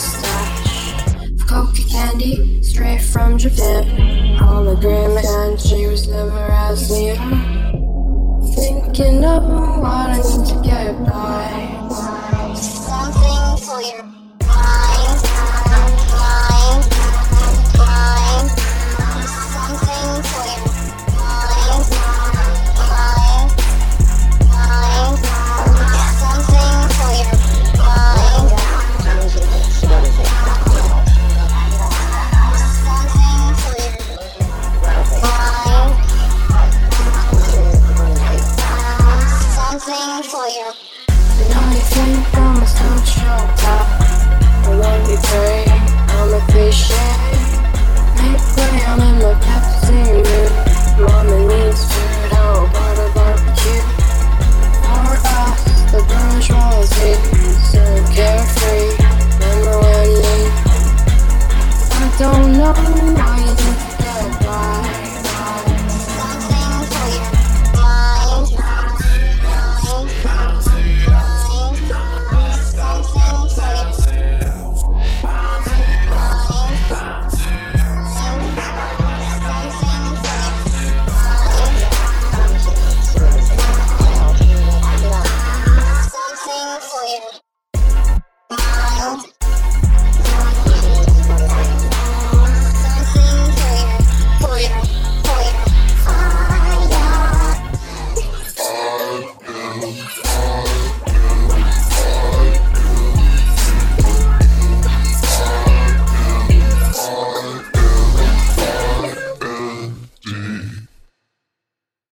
stash of coca candy straight from Japan. Holograms and she was never as near. Thinking of what I need to get by. Something clear. show.